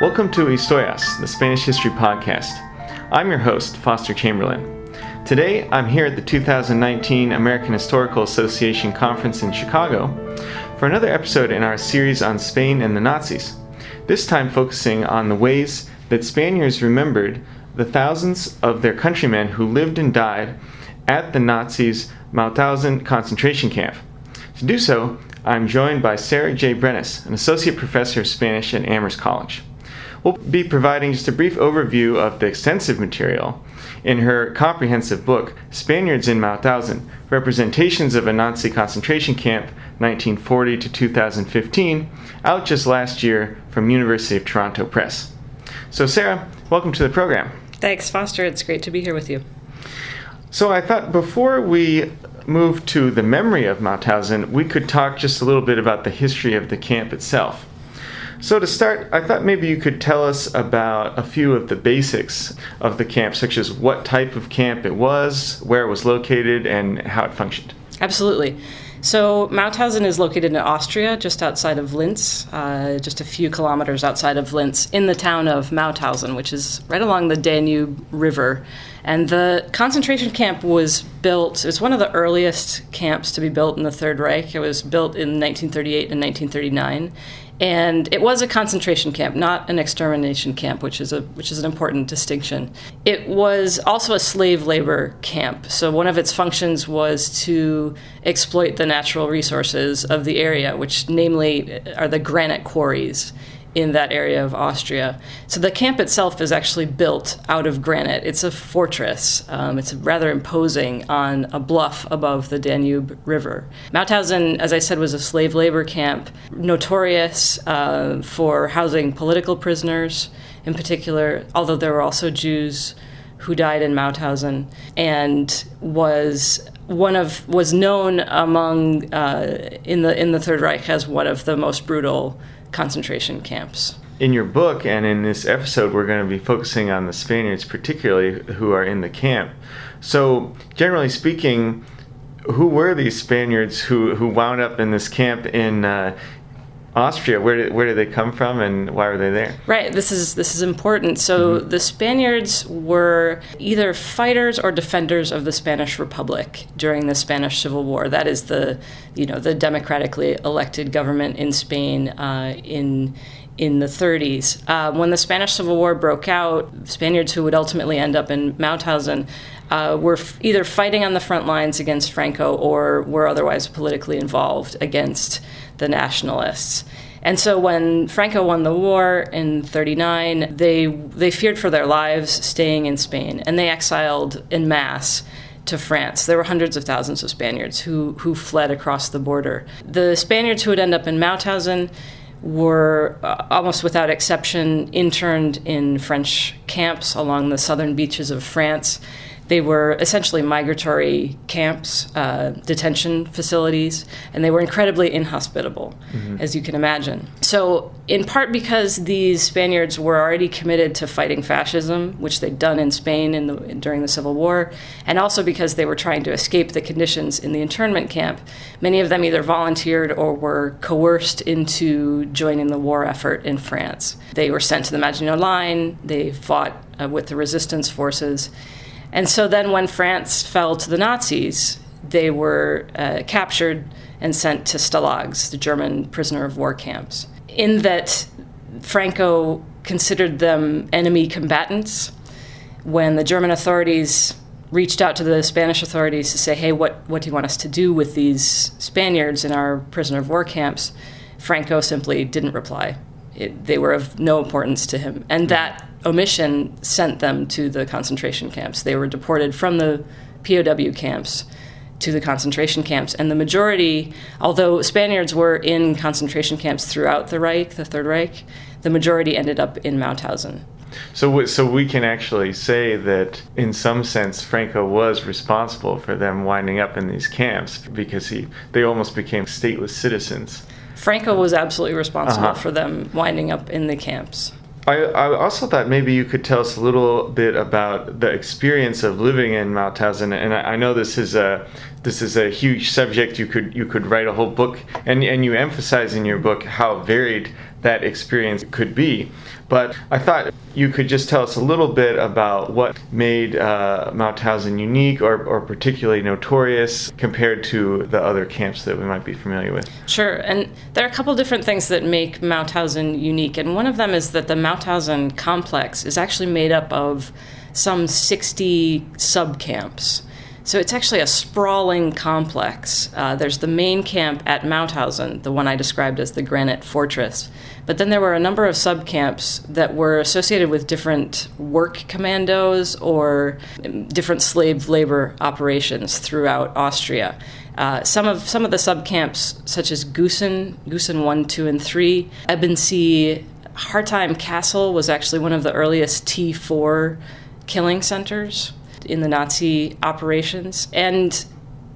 Welcome to Historias, the Spanish History Podcast. I'm your host, Foster Chamberlain. Today, I'm here at the 2019 American Historical Association Conference in Chicago for another episode in our series on Spain and the Nazis, this time focusing on the ways that Spaniards remembered the thousands of their countrymen who lived and died at the Nazis' Mauthausen concentration camp. To do so, I'm joined by Sara J. Brenneis, an associate professor of Spanish at Amherst College. We'll be providing just a brief overview of the extensive material in her comprehensive book, Spaniards in Mauthausen Representations of a Nazi Concentration Camp, 1940 to 2015, out just last year from University of Toronto Press. So, Sara, welcome to the program. Thanks, Foster. It's great to be here with you. So, I thought before we move to the memory of Mauthausen, we could talk just a little bit about the history of the camp itself. So, to start, I thought maybe you could tell us about a few of the basics of the camp, such as what type of camp it was, where it was located, and how it functioned. Absolutely. So, Mauthausen is located in Austria, just outside of Linz, uh, just a few kilometers outside of Linz, in the town of Mauthausen, which is right along the Danube River. And the concentration camp was built, it's one of the earliest camps to be built in the Third Reich. It was built in 1938 and 1939 and it was a concentration camp, not an extermination camp, which is a which is an important distinction. It was also a slave labor camp. So one of its functions was to exploit the natural resources of the area, which namely uh, are the granite quarries in that area of Austria. So the camp itself is actually built out of granite. It's a fortress. Um, it's rather imposing on a bluff above the Danube River. Mauthausen, as I said, was a slave labor camp, notorious uh, for housing political prisoners in particular, although there were also Jews who died in Mauthausen, and was one of was known among uh, in the in the Third Reich as one of the most brutal concentration camps. In your book and in this episode, we're going to be focusing on the Spaniards, particularly who are in the camp. So, generally speaking, who were these Spaniards who, who wound up in this camp in uh, Austria? Where did, where did they come from, and why were they there? Right. This is this is important. So mm-hmm. the Spaniards were either fighters or defenders of the Spanish Republic during the Spanish Civil War. That is the you know the democratically elected government in Spain uh, in in the 30s. Uh, when the Spanish Civil War broke out, Spaniards who would ultimately end up in Mauthausen uh, were f- either fighting on the front lines against Franco or were otherwise politically involved against the nationalists. And so when Franco won the war in 39, they, they feared for their lives staying in Spain and they exiled in mass to France. There were hundreds of thousands of Spaniards who, who fled across the border. The Spaniards who would end up in Mauthausen were uh, almost without exception interned in French camps along the southern beaches of France. They were essentially migratory camps, uh, detention facilities, and they were incredibly inhospitable, mm-hmm. as you can imagine. So, in part because these Spaniards were already committed to fighting fascism, which they'd done in Spain in the, during the Civil War, and also because they were trying to escape the conditions in the internment camp, many of them either volunteered or were coerced into joining the war effort in France. They were sent to the Maginot Line, they fought uh, with the resistance forces. And so then, when France fell to the Nazis, they were uh, captured and sent to Stalags, the German prisoner of war camps. In that, Franco considered them enemy combatants. When the German authorities reached out to the Spanish authorities to say, hey, what, what do you want us to do with these Spaniards in our prisoner of war camps? Franco simply didn't reply. It, they were of no importance to him. And that omission sent them to the concentration camps. They were deported from the POW camps to the concentration camps. And the majority, although Spaniards were in concentration camps throughout the Reich, the Third Reich, the majority ended up in Mauthausen. So, so we can actually say that, in some sense, Franco was responsible for them winding up in these camps because he, they almost became stateless citizens. Franco was absolutely responsible uh-huh. for them winding up in the camps. I, I, also thought maybe you could tell us a little bit about the experience of living in Mauthausen. And I, I know this is a this is a huge subject. You could you could write a whole book, and and you emphasize in your book how varied that experience could be. But I thought you could just tell us a little bit about what made uh, Mauthausen unique or, or particularly notorious compared to the other camps that we might be familiar with. Sure, and there are a couple different things that make Mauthausen unique, and one of them is that the Mauthausen complex is actually made up of some 60 subcamps. So it's actually a sprawling complex. Uh, there's the main camp at Mauthausen, the one I described as the Granite Fortress. But then there were a number of subcamps that were associated with different work commandos or different slave labor operations throughout Austria. Uh, some of some of the subcamps, such as Gusen, Gusen one, two, and three, Ebensee, Hartheim Castle was actually one of the earliest T4 killing centers in the Nazi operations. And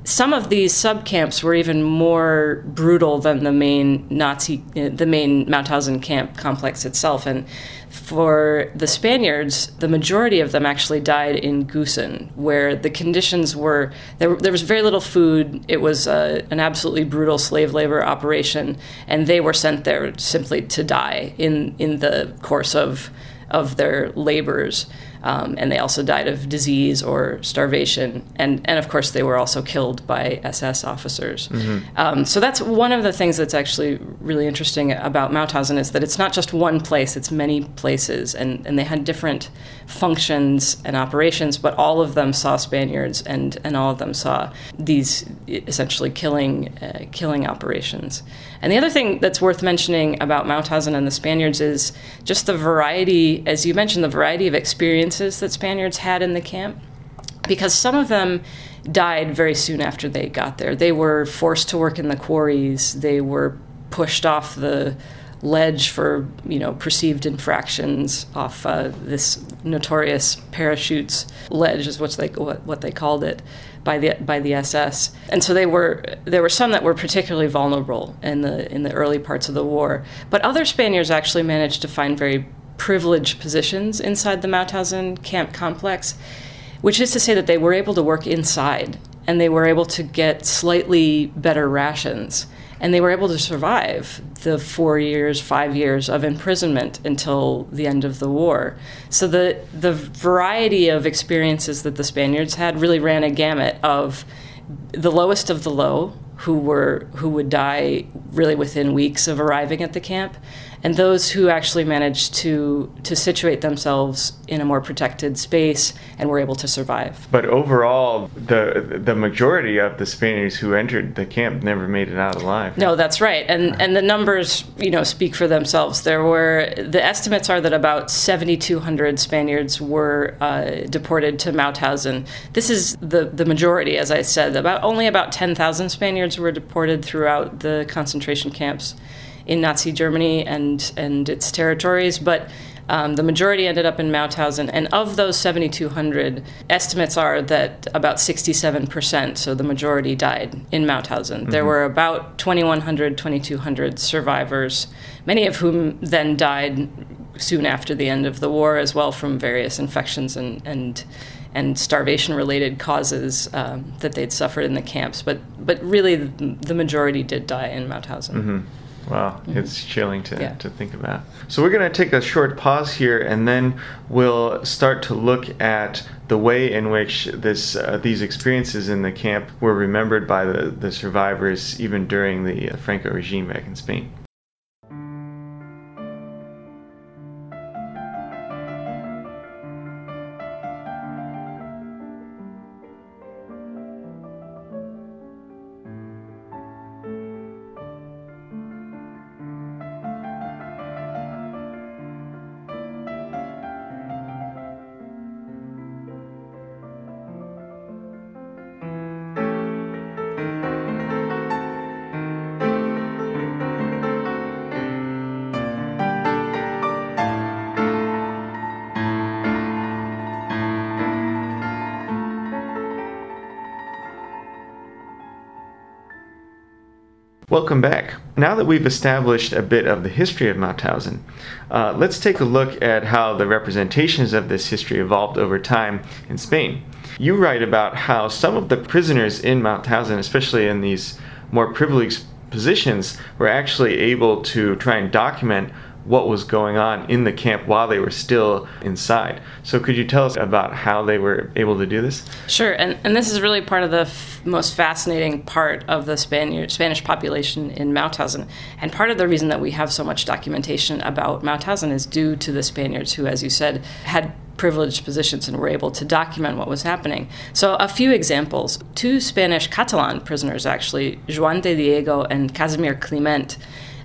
some of these subcamps were even more brutal than the main Nazi, the main Mauthausen camp complex itself. And for the Spaniards, the majority of them actually died in Gusen, where the conditions were there, there was very little food. It was uh, an absolutely brutal slave labor operation, and they were sent there simply to die in, in the course of, of their labors. Um, and they also died of disease or starvation. And, and of course, they were also killed by SS officers. Mm-hmm. Um, so that's one of the things that's actually really interesting about Mauthausen is that it's not just one place, it's many places. And, and they had different functions and operations, but all of them saw Spaniards and, and all of them saw these essentially killing, uh, killing operations. And the other thing that's worth mentioning about Mauthausen and the Spaniards is just the variety, as you mentioned, the variety of experiences that Spaniards had in the camp. Because some of them died very soon after they got there. They were forced to work in the quarries, they were pushed off the ledge for you know perceived infractions off uh, this notorious parachutes ledge is what they what, what they called it by the by the SS. And so they were there were some that were particularly vulnerable in the in the early parts of the war. But other Spaniards actually managed to find very privileged positions inside the Mauthausen camp complex, which is to say that they were able to work inside and they were able to get slightly better rations and they were able to survive the four years, five years of imprisonment until the end of the war. So the the variety of experiences that the Spaniards had really ran a gamut of the lowest of the low, who were who would die really within weeks of arriving at the camp, and those who actually managed to to situate themselves in a more protected space and were able to survive. But overall, the the majority of the Spaniards who entered the camp never made it out alive. No, that's right, and and the numbers you know speak for themselves. There were the estimates are that about 7,200 Spaniards were uh, deported to Mauthausen. This is the the majority, as I said. About only about 10,000 Spaniards were deported throughout the concentration camps in Nazi Germany and and its territories, but um, the majority ended up in Mauthausen, and of those 7,200, estimates are that about 67%, so the majority, died in Mauthausen. Mm-hmm. There were about 2,100, 2,200 survivors, many of whom then died soon after the end of the war as well from various infections and, and and starvation related causes um, that they'd suffered in the camps. But but really, the, majority did die in Mauthausen. Mm-hmm. Wow, mm-hmm. it's chilling to, yeah. to think about. So, we're going to take a short pause here and then we'll start to look at the way in which this, uh, these experiences in the camp were remembered by the, the survivors even during the Franco regime back in Spain. Welcome back. Now that we've established a bit of the history of Mauthausen, uh, let's take a look at how the representations of this history evolved over time in Spain. You write about how some of the prisoners in Mauthausen, especially in these more privileged positions, were actually able to try and document what was going on in the camp while they were still inside. So, could you tell us about how they were able to do this? Sure, and, and this is really part of the f- most fascinating part of the Spaniard, Spanish population in Mauthausen. And part of the reason that we have so much documentation about Mauthausen is due to the Spaniards who, as you said, had privileged positions and were able to document what was happening. So, a few examples. Two Spanish Catalan prisoners, actually, Juan de Diego and Casimir Climent,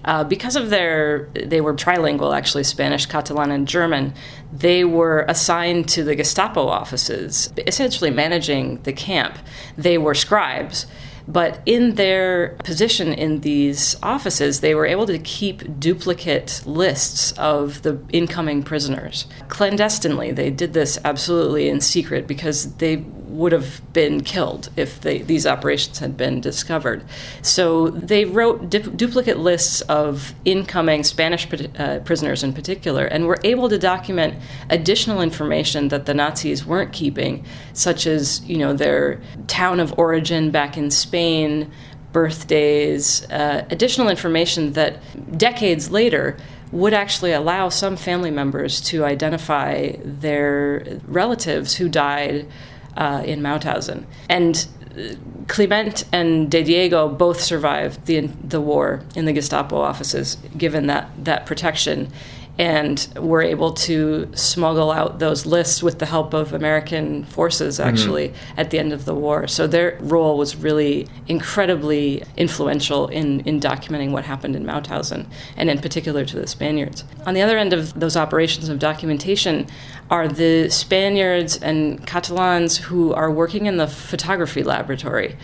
uh, because of their, they were trilingual actually, Spanish, Catalan, and German, they were assigned to the Gestapo offices, essentially managing the camp. They were scribes. But in their position in these offices, they were able to keep duplicate lists of the incoming prisoners. Clandestinely, they did this absolutely in secret because they would have been killed if they, these operations had been discovered. So they wrote duplicate lists of incoming Spanish uh, prisoners in particular and were able to document additional information that the Nazis weren't keeping, such as you know their town of origin back in Spain, birthdays, uh, additional information that decades later would actually allow some family members to identify their relatives who died uh, in Mauthausen. And uh, Climent and De Diego both survived the the war in the Gestapo offices, given that that protection and were able to smuggle out those lists with the help of American forces mm-hmm. actually mm-hmm. at the end of the war. So their role was really incredibly influential in, in documenting what happened in Mauthausen, and in particular to the Spaniards. On the other end of those operations of documentation are the Spaniards and Catalans who are working in the photography laboratory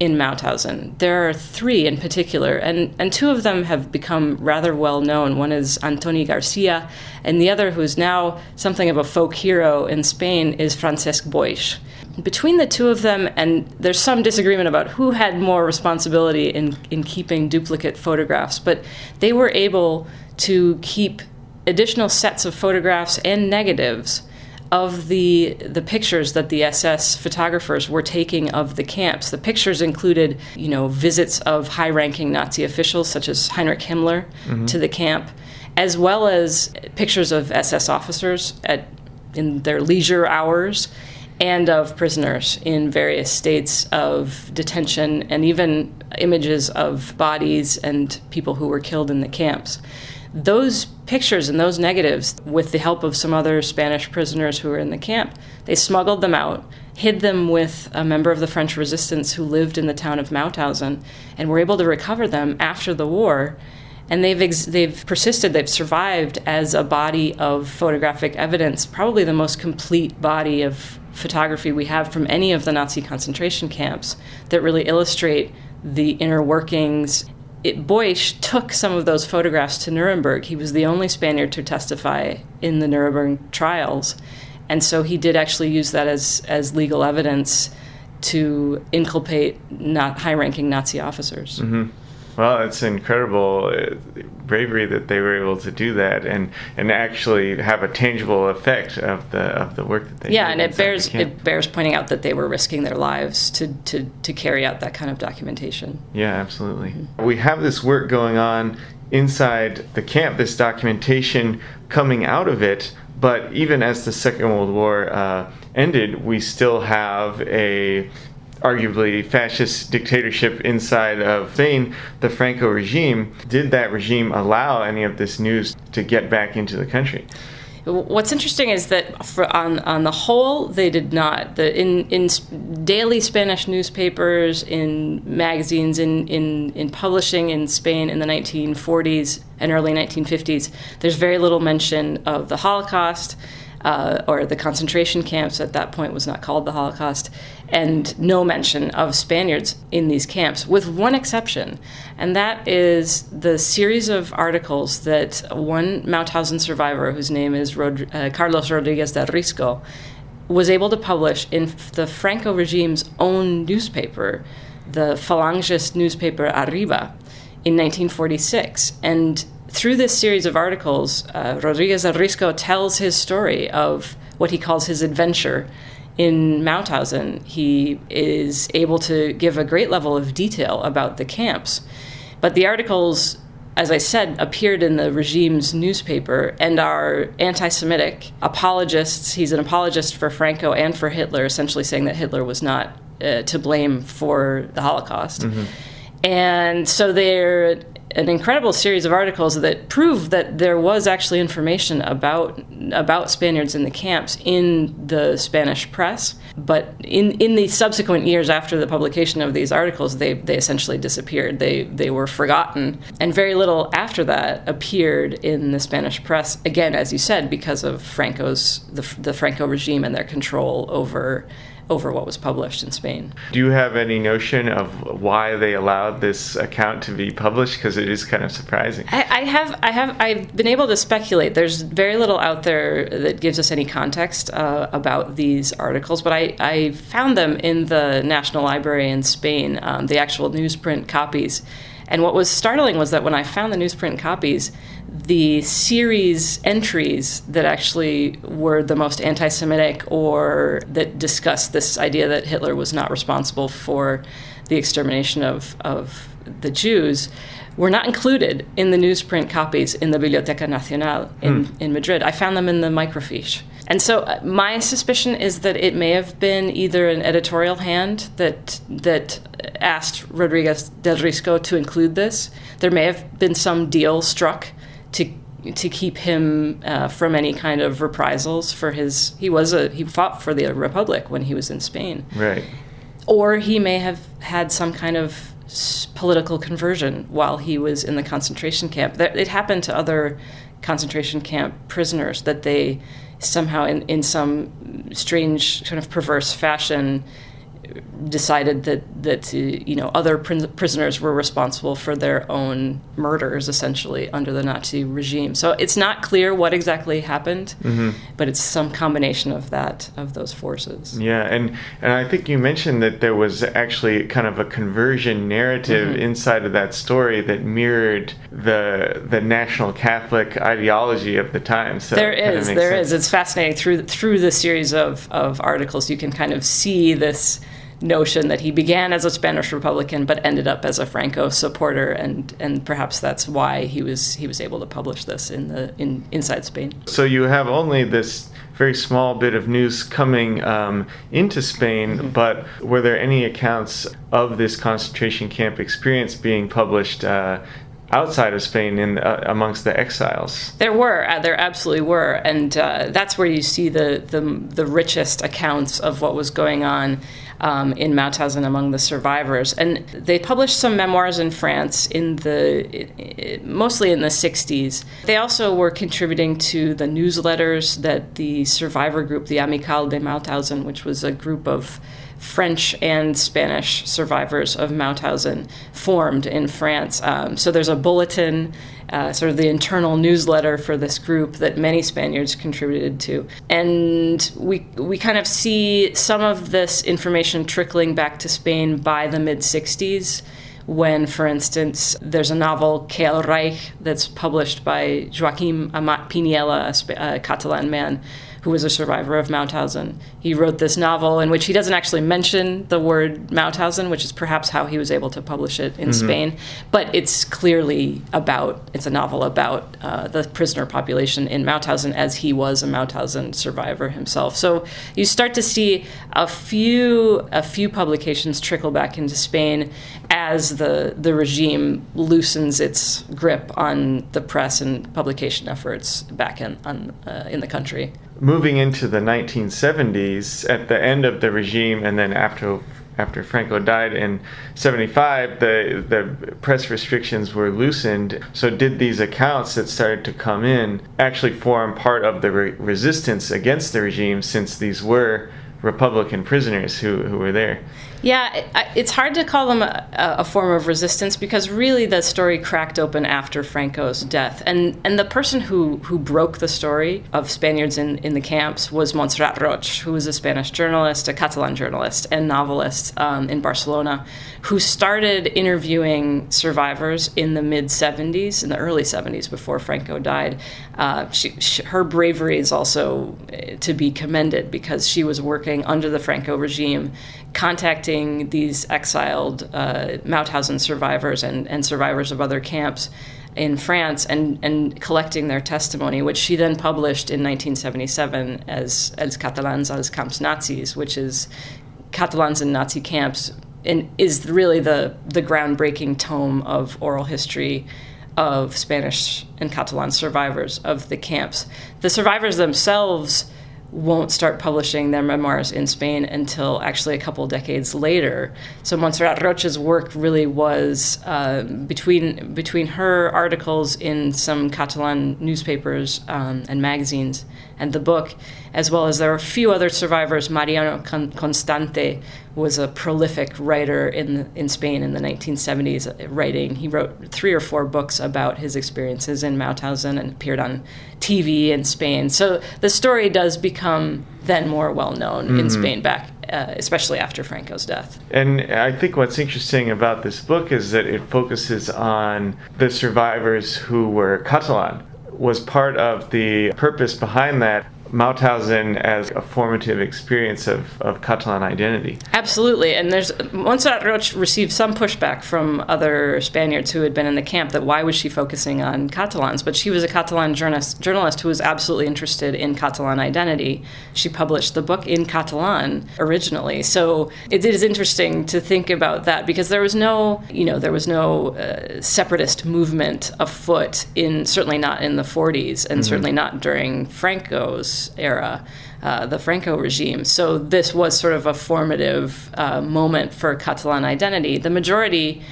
in Mauthausen. There are three in particular, and, and two of them have become rather well known. One is Antoni Garcia, and the other, who's now something of a folk hero in Spain, is Francesc Boix. Between the two of them, and there's some disagreement about who had more responsibility in, in keeping duplicate photographs, but they were able to keep additional sets of photographs and negatives of the the pictures that the SS photographers were taking of the camps. The pictures included, you know, visits of high-ranking Nazi officials such as Heinrich Himmler mm-hmm. to the camp, as well as pictures of SS officers at in their leisure hours and of prisoners in various states of detention and even images of bodies and people who were killed in the camps those pictures and those negatives, with the help of some other Spanish prisoners who were in the camp, they smuggled them out, hid them with a member of the French resistance who lived in the town of Mauthausen, and were able to recover them after the war. And they've ex- they've persisted. They've survived as a body of photographic evidence, probably the most complete body of photography we have from any of the Nazi concentration camps that really illustrate the inner workings it, took some of those photographs to Nuremberg. He was the only Spaniard to testify in the Nuremberg trials, and so he did actually use that as as legal evidence to inculpate not high-ranking Nazi officers. Mm-hmm. Well, it's incredible uh, bravery that they were able to do that and, and actually have a tangible effect of the of the work that they yeah, and it bears it bears pointing out that they were risking their lives to, to, to carry out that kind of documentation. Yeah, absolutely. Mm-hmm. We have this work going on inside the camp, this documentation coming out of it. But even as the Second World War uh, ended, we still have a arguably fascist dictatorship inside of Spain, the Franco regime, did that regime allow any of this news to get back into the country? What's interesting is that for, on on the whole, they did not. The, in in daily Spanish newspapers, in magazines, in, in in publishing in Spain in the 1940s and early 1950s, there's very little mention of the Holocaust uh, or the concentration camps at that point was not called the Holocaust, and no mention of Spaniards in these camps, with one exception, and that is the series of articles that one Mauthausen survivor, whose name is Rod- uh, Carlos Rodriguez del Risco, was able to publish in the Franco regime's own newspaper, the Falangist newspaper Arriba in 1946. And through this series of articles, uh, Rodriguez del Risco tells his story of what he calls his adventure in Mauthausen. He is able to give a great level of detail about the camps. But the articles, as I said, appeared in the regime's newspaper and are anti Semitic apologists. He's an apologist for Franco and for Hitler, essentially saying that Hitler was not uh, to blame for the Holocaust. Mm-hmm. And so they're an incredible series of articles that prove that there was actually information about about Spaniards in the camps in the Spanish press. But in, in the subsequent years after the publication of these articles, they, they essentially disappeared. They they were forgotten, and very little after that appeared in the Spanish press. Again, as you said, because of Franco's the, the Franco regime and their control over over what was published in Spain. Do you have any notion of why they allowed this account to be published? Because it is kind of surprising. I, I, have, I have, I've been able to speculate. There's very little out there that gives us any context uh, about these articles, but I, I, found them in the National Library in Spain, um, the actual newsprint copies. And what was startling was that when I found the newsprint copies, the series entries that actually were the most anti Semitic or that discussed this idea that Hitler was not responsible for the extermination of, of the Jews were not included in the newsprint copies in the Biblioteca Nacional in, mm. in Madrid. I found them in the microfiche. And so uh, my suspicion is that it may have been either an editorial hand that that asked Rodriguez del Risco to include this. There may have been some deal struck to to keep him uh, from any kind of reprisals for his he was a he fought for the republic when he was in Spain. Right. Or he may have had some kind of political conversion while he was in the concentration camp. It happened to other concentration camp prisoners that they somehow in, in some strange kind of perverse fashion decided that that you know other pr- prisoners were responsible for their own murders essentially under the Nazi regime. So it's not clear what exactly happened, mm-hmm. but it's some combination of that of those forces. Yeah, and and I think you mentioned that there was actually kind of a conversion narrative mm-hmm. inside of that story that mirrored the the national Catholic ideology of the time. So there is, there sense. is. It's fascinating through through the series of of articles you can kind of see this notion that he began as a Spanish Republican but ended up as a Franco supporter, and and perhaps that's why he was he was able to publish this in the in inside Spain. So you have only this very small bit of news coming um, into Spain, mm-hmm. but were there any accounts of this concentration camp experience being published uh, outside of Spain in uh, amongst the exiles. There were, uh, there absolutely were, and uh, that's where you see the, the, the richest accounts of what was going on um, in Mauthausen among the survivors. And they published some memoirs in France in the mostly in the 60s. They also were contributing to the newsletters that the survivor group, the Amicale de Mauthausen, which was a group of French and Spanish survivors of Mauthausen formed in France. Um, so there's a bulletin, uh, sort of the internal newsletter for this group that many Spaniards contributed to, and we we kind of see some of this information trickling back to Spain by the mid '60s. When, for instance, there's a novel, Que Reich, that's published by Joaquim Amat Piniella, a, a Catalan man, who was a survivor of Mauthausen. He wrote this novel in which he doesn't actually mention the word Mauthausen, which is perhaps how he was able to publish it in mm-hmm. Spain. But it's clearly about, it's a novel about uh, the prisoner population in Mauthausen as he was a Mauthausen survivor himself. So you start to see a few, a few publications trickle back into Spain as the, the regime loosens its grip on the press and publication efforts back in, on, uh, in the country moving into the 1970s, at the end of the regime, and then after after Franco died in 75, the the press restrictions were loosened. So did these accounts that started to come in actually form part of the re- resistance against the regime, since these were Republican prisoners who, who were there? Yeah, it's hard to call them a, a, form of resistance because really the story cracked open after Franco's death, and and the person who who broke the story of Spaniards in, in the camps was Montserrat Roig, who was a Spanish journalist, a Catalan journalist, and novelist um, in Barcelona, who started interviewing survivors in the mid '70s, in the early '70s, before Franco died. Uh, she, she, her bravery is also eh, to be commended because she was working under the Franco regime contacting these exiled uh, Mauthausen survivors and, and survivors of other camps in France and, and collecting their testimony, which she then published in 1977 as Els Catalans als Camps Nazis, which is Catalans in Nazi camps, and is really the, the groundbreaking tome of oral history of Spanish and Catalan survivors of the camps. The survivors themselves won't start publishing their memoirs in Spain until actually a couple decades later. So Montserrat Roig's work really was uh, between between her articles in some Catalan newspapers um, and magazines and the book, as well as there are a few other survivors. Mariano Constante was a prolific writer in in Spain in the 1970s. Uh, writing, he wrote three or four books about his experiences in Mauthausen and appeared on TV in Spain. So the story does become then more well known mm-hmm. in Spain back uh, especially after Franco's death. And I think what's interesting about this book is that it focuses on the survivors who were Catalan. Was part of the purpose behind that Mauthausen as a formative experience of, of Catalan identity. Absolutely, and there's Montserrat Roig received some pushback from other Spaniards who had been in the camp that why was she focusing on Catalans? But she was a Catalan journalist, journalist who was absolutely interested in Catalan identity. She published the book in Catalan originally, so it is interesting to think about that because there was no, you know, there was no uh, separatist movement afoot in certainly not in the 40s and mm-hmm. certainly not during Franco's era, uh, the Franco regime. So this was sort of a formative uh, moment for Catalan identity. The majority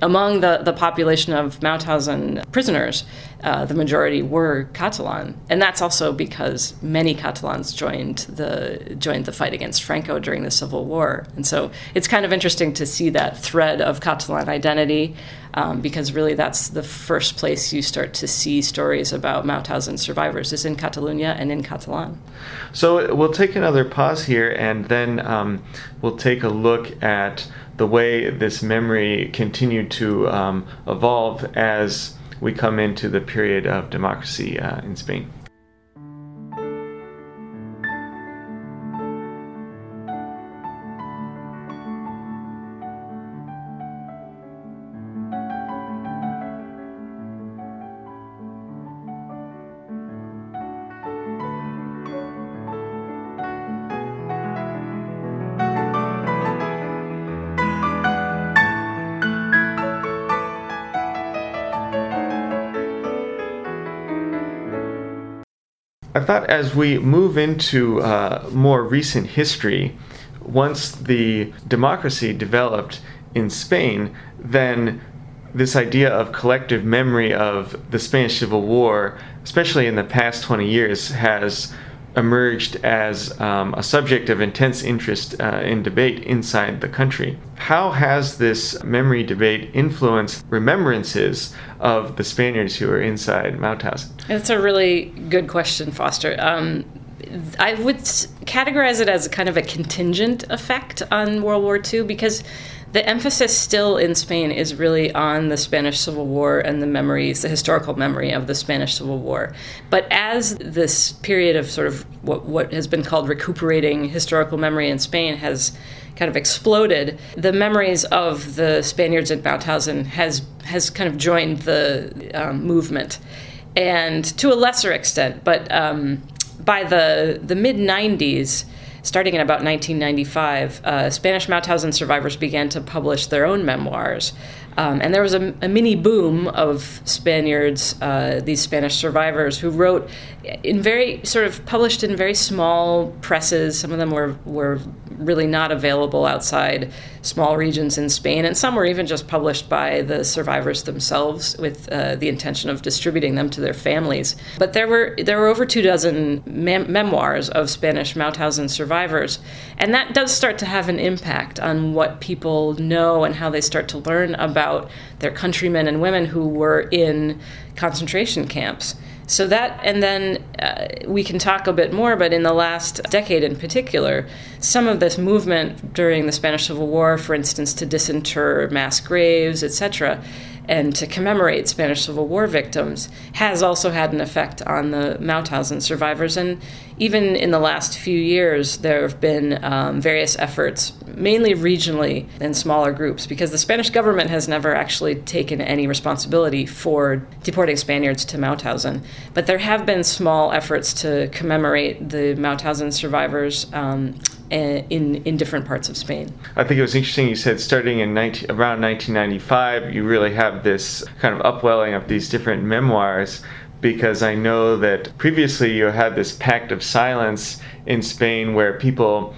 among the, the population of Mauthausen prisoners, uh, the majority were Catalan, and that's also because many Catalans joined the joined the fight against Franco during the Civil War, and so it's kind of interesting to see that thread of Catalan identity, um, because really that's the first place you start to see stories about Mauthausen survivors is in Catalonia and in Catalan. So we'll take another pause here, and then um, we'll take a look at the way this memory continued to um, evolve as we come into the period of democracy uh, in Spain. I thought as we move into uh, more recent history, once the democracy developed in Spain, then this idea of collective memory of the Spanish Civil War, especially in the past 20 years, has emerged as um, a subject of intense interest uh, in debate inside the country. How has this memory debate influenced remembrances of the Spaniards who were inside Mauthausen? That's a really good question, Foster. Um, I would categorize it as kind of a contingent effect on World War II because the emphasis still in Spain is really on the Spanish Civil War and the memories, the historical memory of the Spanish Civil War. But as this period of sort of what, what has been called recuperating historical memory in Spain has kind of exploded, the memories of the Spaniards at Mauthausen has has kind of joined the um, movement, and to a lesser extent, but um, by the the mid '90s starting in about 1995, uh, Spanish Mauthausen survivors began to publish their own memoirs. Um, and there was a, a, mini boom of Spaniards, uh, these Spanish survivors, who wrote in very sort of published in very small presses. Some of them were were really not available outside small regions in Spain, and some were even just published by the survivors themselves with uh, the intention of distributing them to their families. But there were there were over two dozen mem- memoirs of Spanish Mauthausen survivors, and that does start to have an impact on what people know and how they start to learn about their countrymen and women who were in concentration camps. So that, and then uh, we can talk a bit more, but in the last decade in particular, some of this movement during the Spanish Civil War, for instance, to disinter mass graves, etc., and to commemorate Spanish Civil War victims has also had an effect on the Mauthausen survivors. And even in the last few years, there have been um, various efforts, mainly regionally in smaller groups, because the Spanish government has never actually taken any responsibility for deporting Spaniards to Mauthausen. But there have been small efforts to commemorate the Mauthausen survivors. Um, in in different parts of Spain. I think it was interesting. You said starting in 19, around 1995, you really have this kind of upwelling of these different memoirs. Because I know that previously you had this pact of silence in Spain where people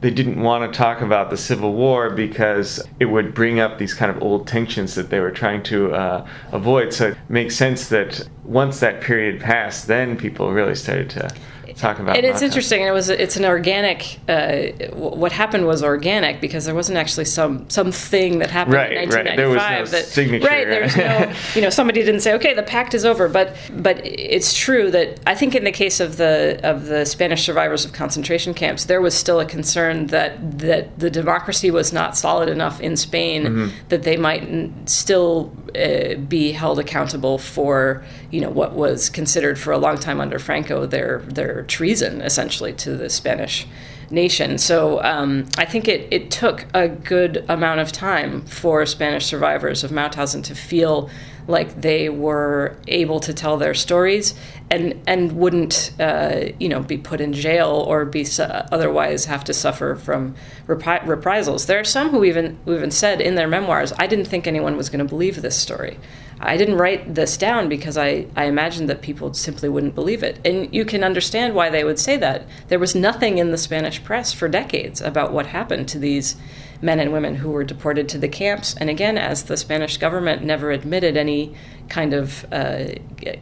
they didn't want to talk about the Civil War because it would bring up these kind of old tensions that they were trying to uh, avoid. So it makes sense that once that period passed, then people really started to talk about. And it's interesting. It was it's an organic. Uh, what happened was organic because there wasn't actually some something that happened right, in 1995 right. There was no that signature. right. There's no you know somebody didn't say okay the pact is over. But but it's true that I think in the case of the of the Spanish survivors of concentration camps there was still a concern that that the democracy was not solid enough in Spain mm-hmm. that they might still uh, be held accountable for you know what was considered for a long time under Franco their their treason essentially to the Spanish nation. So um, I think it, it took a good amount of time for Spanish survivors of Mauthausen to feel like they were able to tell their stories and and wouldn't uh, you know be put in jail or be su- otherwise have to suffer from repri- reprisals. There are some who even who even said in their memoirs, "I didn't think anyone was going to believe this story." I didn't write this down because I, I imagined that people simply wouldn't believe it. And you can understand why they would say that. There was nothing in the Spanish press for decades about what happened to these men and women who were deported to the camps. And again, as the Spanish government never admitted any kind of uh,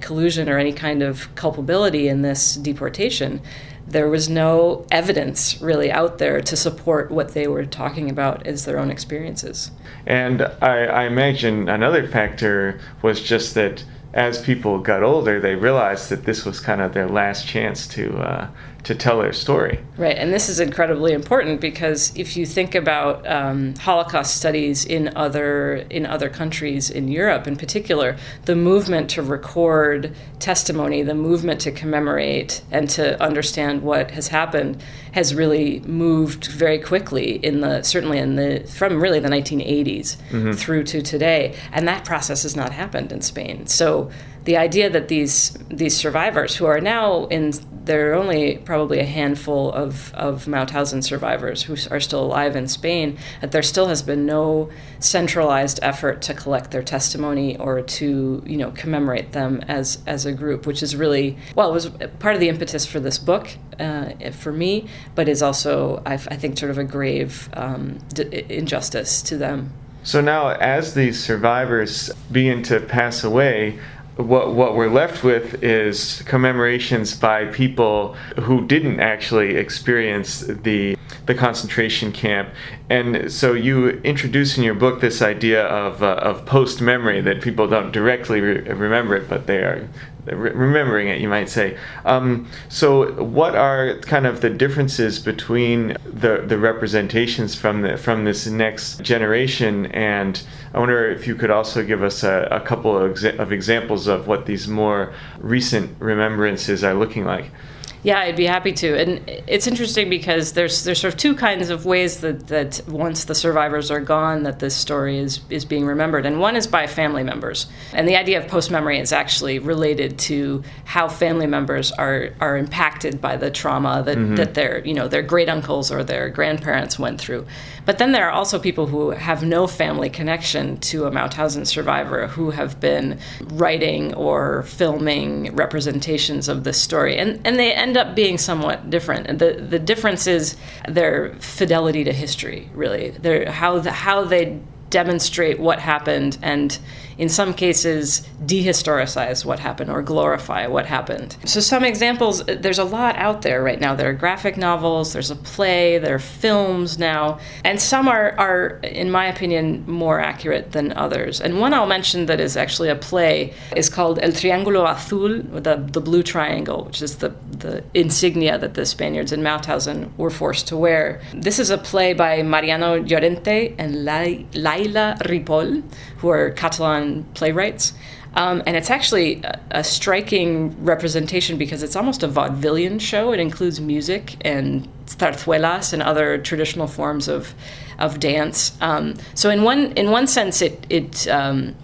collusion or any kind of culpability in this deportation, there was no evidence really out there to support what they were talking about as their own experiences. And I, I imagine another factor was just that as people got older, they realized that this was kind of their last chance to uh, to tell their story. Right, and this is incredibly important because if you think about um, Holocaust studies in other in other countries in Europe, in particular, the movement to record testimony, the movement to commemorate and to understand what has happened, has really moved very quickly in the certainly in the from really the 1980s mm-hmm. through to today, and that process has not happened in Spain. So the idea that these these survivors who are now in there are only probably a handful of, of Mauthausen survivors who are still alive in Spain, that there still has been no centralized effort to collect their testimony or to, you know, commemorate them as, as a group, which is really, well, it was part of the impetus for this book uh, for me, but is also, I've, i think, sort of a grave um, d- injustice to them. So now, as these survivors begin to pass away, what what we're left with is commemorations by people who didn't actually experience the the concentration camp. And so you introduce in your book this idea of uh, of post memory that people don't directly re- remember it, but they are remembering it, you might say. Um, so, what are kind of the differences between the the representations from the from this next generation? And I wonder if you could also give us a, a couple of, exa- of examples of what these more recent remembrances are looking like. Yeah, I'd be happy to. And it's interesting because there's there's sort of two kinds of ways that, that once the survivors are gone that this story is is being remembered. And one is by family members. And the idea of post memory is actually related to how family members are are impacted by the trauma that, mm-hmm. that their you know their great uncles or their grandparents went through. But then there are also people who have no family connection to a Mauthausen survivor who have been writing or filming representations of this story. And and they end end up being somewhat different. The the difference is their fidelity to history, really. Their how the, how they demonstrate what happened and in some cases, dehistoricize what happened or glorify what happened. So, some examples there's a lot out there right now. There are graphic novels, there's a play, there are films now, and some are, are in my opinion, more accurate than others. And one I'll mention that is actually a play is called El Triángulo Azul, the, the blue triangle, which is the, the insignia that the Spaniards in Mauthausen were forced to wear. This is a play by Mariano Llorente and Laila Ripoll, who are Catalan playwrights. Um, and it's actually a, a, striking representation because it's almost a vaudevillian show. It includes music and zarzuelas and other traditional forms of of dance. Um, so in one in one sense, it it um,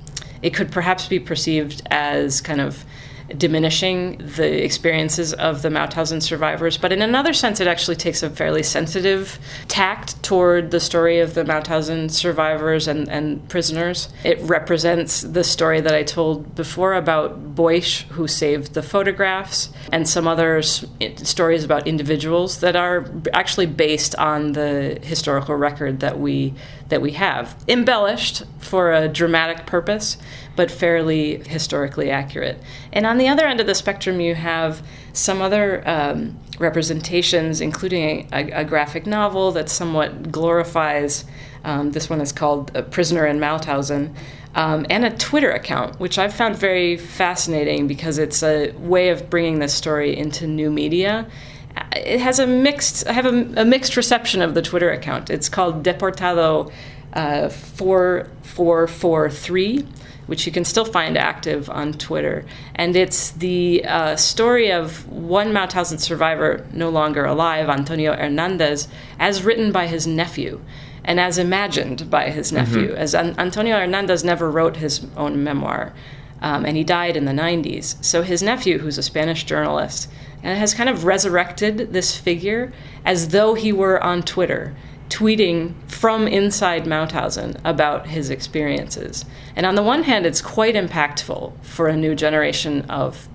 it could perhaps be perceived as kind of diminishing the experiences of the Mauthausen survivors. But in another sense, it actually takes a fairly sensitive tact toward the story of the Mauthausen survivors and, and prisoners. It represents the story that I told before about Boix, who saved the photographs, and some other stories about individuals that are actually based on the historical record that we that we have, embellished for a dramatic purpose, but fairly historically accurate. And on the other end of the spectrum, you have some other um, representations, including a, a, graphic novel that somewhat glorifies. Um, this one is called A Prisoner in Mauthausen. Um, and a Twitter account, which I've found very fascinating because it's a way of bringing this story into new media it has a mixed. I have a, a, mixed reception of the Twitter account. It's called Deportado uh, four four four three, which you can still find active on Twitter, and it's the uh, story of one Mauthausen survivor no longer alive, Antonio Hernandez, as written by his nephew. And as imagined by his nephew, mm-hmm. as An- Antonio Hernandez never wrote his own memoir, um, and he died in the 90s. So his nephew, who's a Spanish journalist, and has kind of resurrected this figure as though he were on Twitter, tweeting from inside Mauthausen about his experiences. And on the one hand, it's quite impactful for a new generation of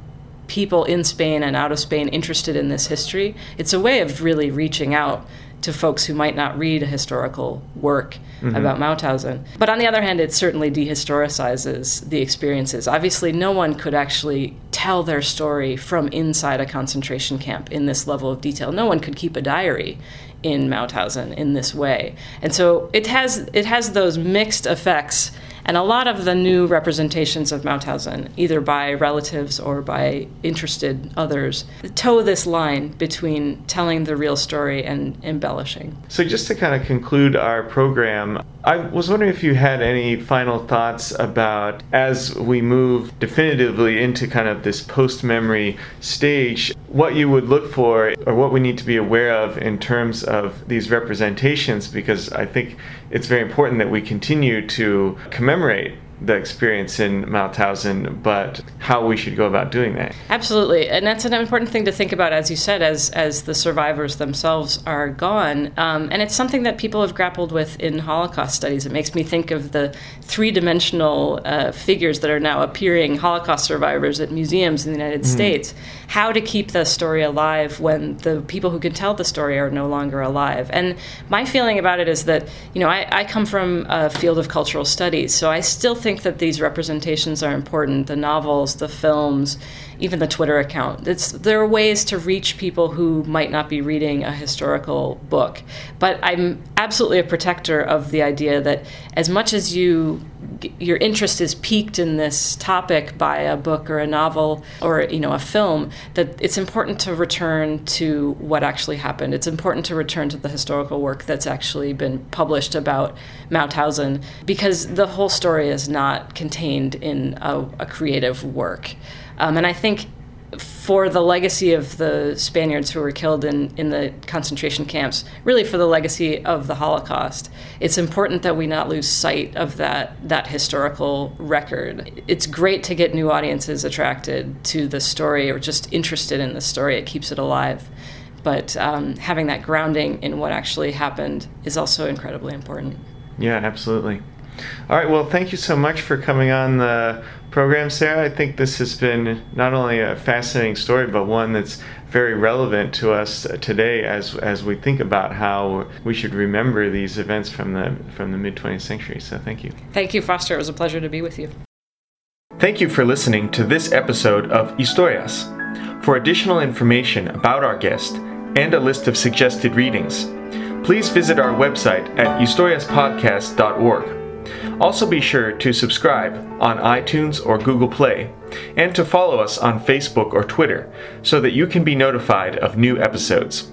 people in Spain and out of Spain interested in this history. It's a way of really reaching out to folks who might not read a historical work mm-hmm. about Mauthausen. But on the other hand, it certainly dehistoricizes the experiences. Obviously, no one could actually tell their story from inside a concentration camp in this level of detail. No one could keep a diary in Mauthausen in this way. And so it has it has those mixed effects and a lot of the new representations of Mauthausen, either by relatives or by interested others, toe this line between telling the real story and embellishing. So, just to kind of conclude our program, I was wondering if you had any final thoughts about as we move definitively into kind of this post memory stage, what you would look for or what we need to be aware of in terms of these representations, because I think it's very important that we continue to commemorate the experience in Mauthausen, but how we should go about doing that. Absolutely, and that's an important thing to think about, as you said, as as the survivors themselves are gone, um, and it's something that people have grappled with in Holocaust studies. It makes me think of the three-dimensional uh, figures that are now appearing, Holocaust survivors at museums in the United mm. States. How to keep the story alive when the people who can tell the story are no longer alive. And my feeling about it is that you know I, I come from a field of cultural studies, so I still think that these representations are important. The novels, the films, even the Twitter account. It's, there are ways to reach people who might not be reading a historical book. But I'm absolutely a protector of the idea that as much as you your interest is piqued in this topic by a book or a novel or you know a film that it's important to return to what actually happened it's important to return to the historical work that's actually been published about Mauthausen because the whole story is not contained in a, a creative work um, and I think for the legacy of the Spaniards who were killed in, in the concentration camps, really for the legacy of the Holocaust, it's important that we not lose sight of that, that historical record. It's great to get new audiences attracted to the story or just interested in the story, it keeps it alive. But um, having that grounding in what actually happened is also incredibly important. Yeah, absolutely. All right. Well, thank you so much for coming on the program, Sara. I think this has been not only a fascinating story, but one that's very relevant to us today as as we think about how we should remember these events from the from the mid 20th century. So, thank you. Thank you, Foster. It was a pleasure to be with you. Thank you for listening to this episode of Historias. For additional information about our guest and a list of suggested readings, please visit our website at historiaspodcast.org. Also, be sure to subscribe on iTunes or Google Play and to follow us on Facebook or Twitter so that you can be notified of new episodes.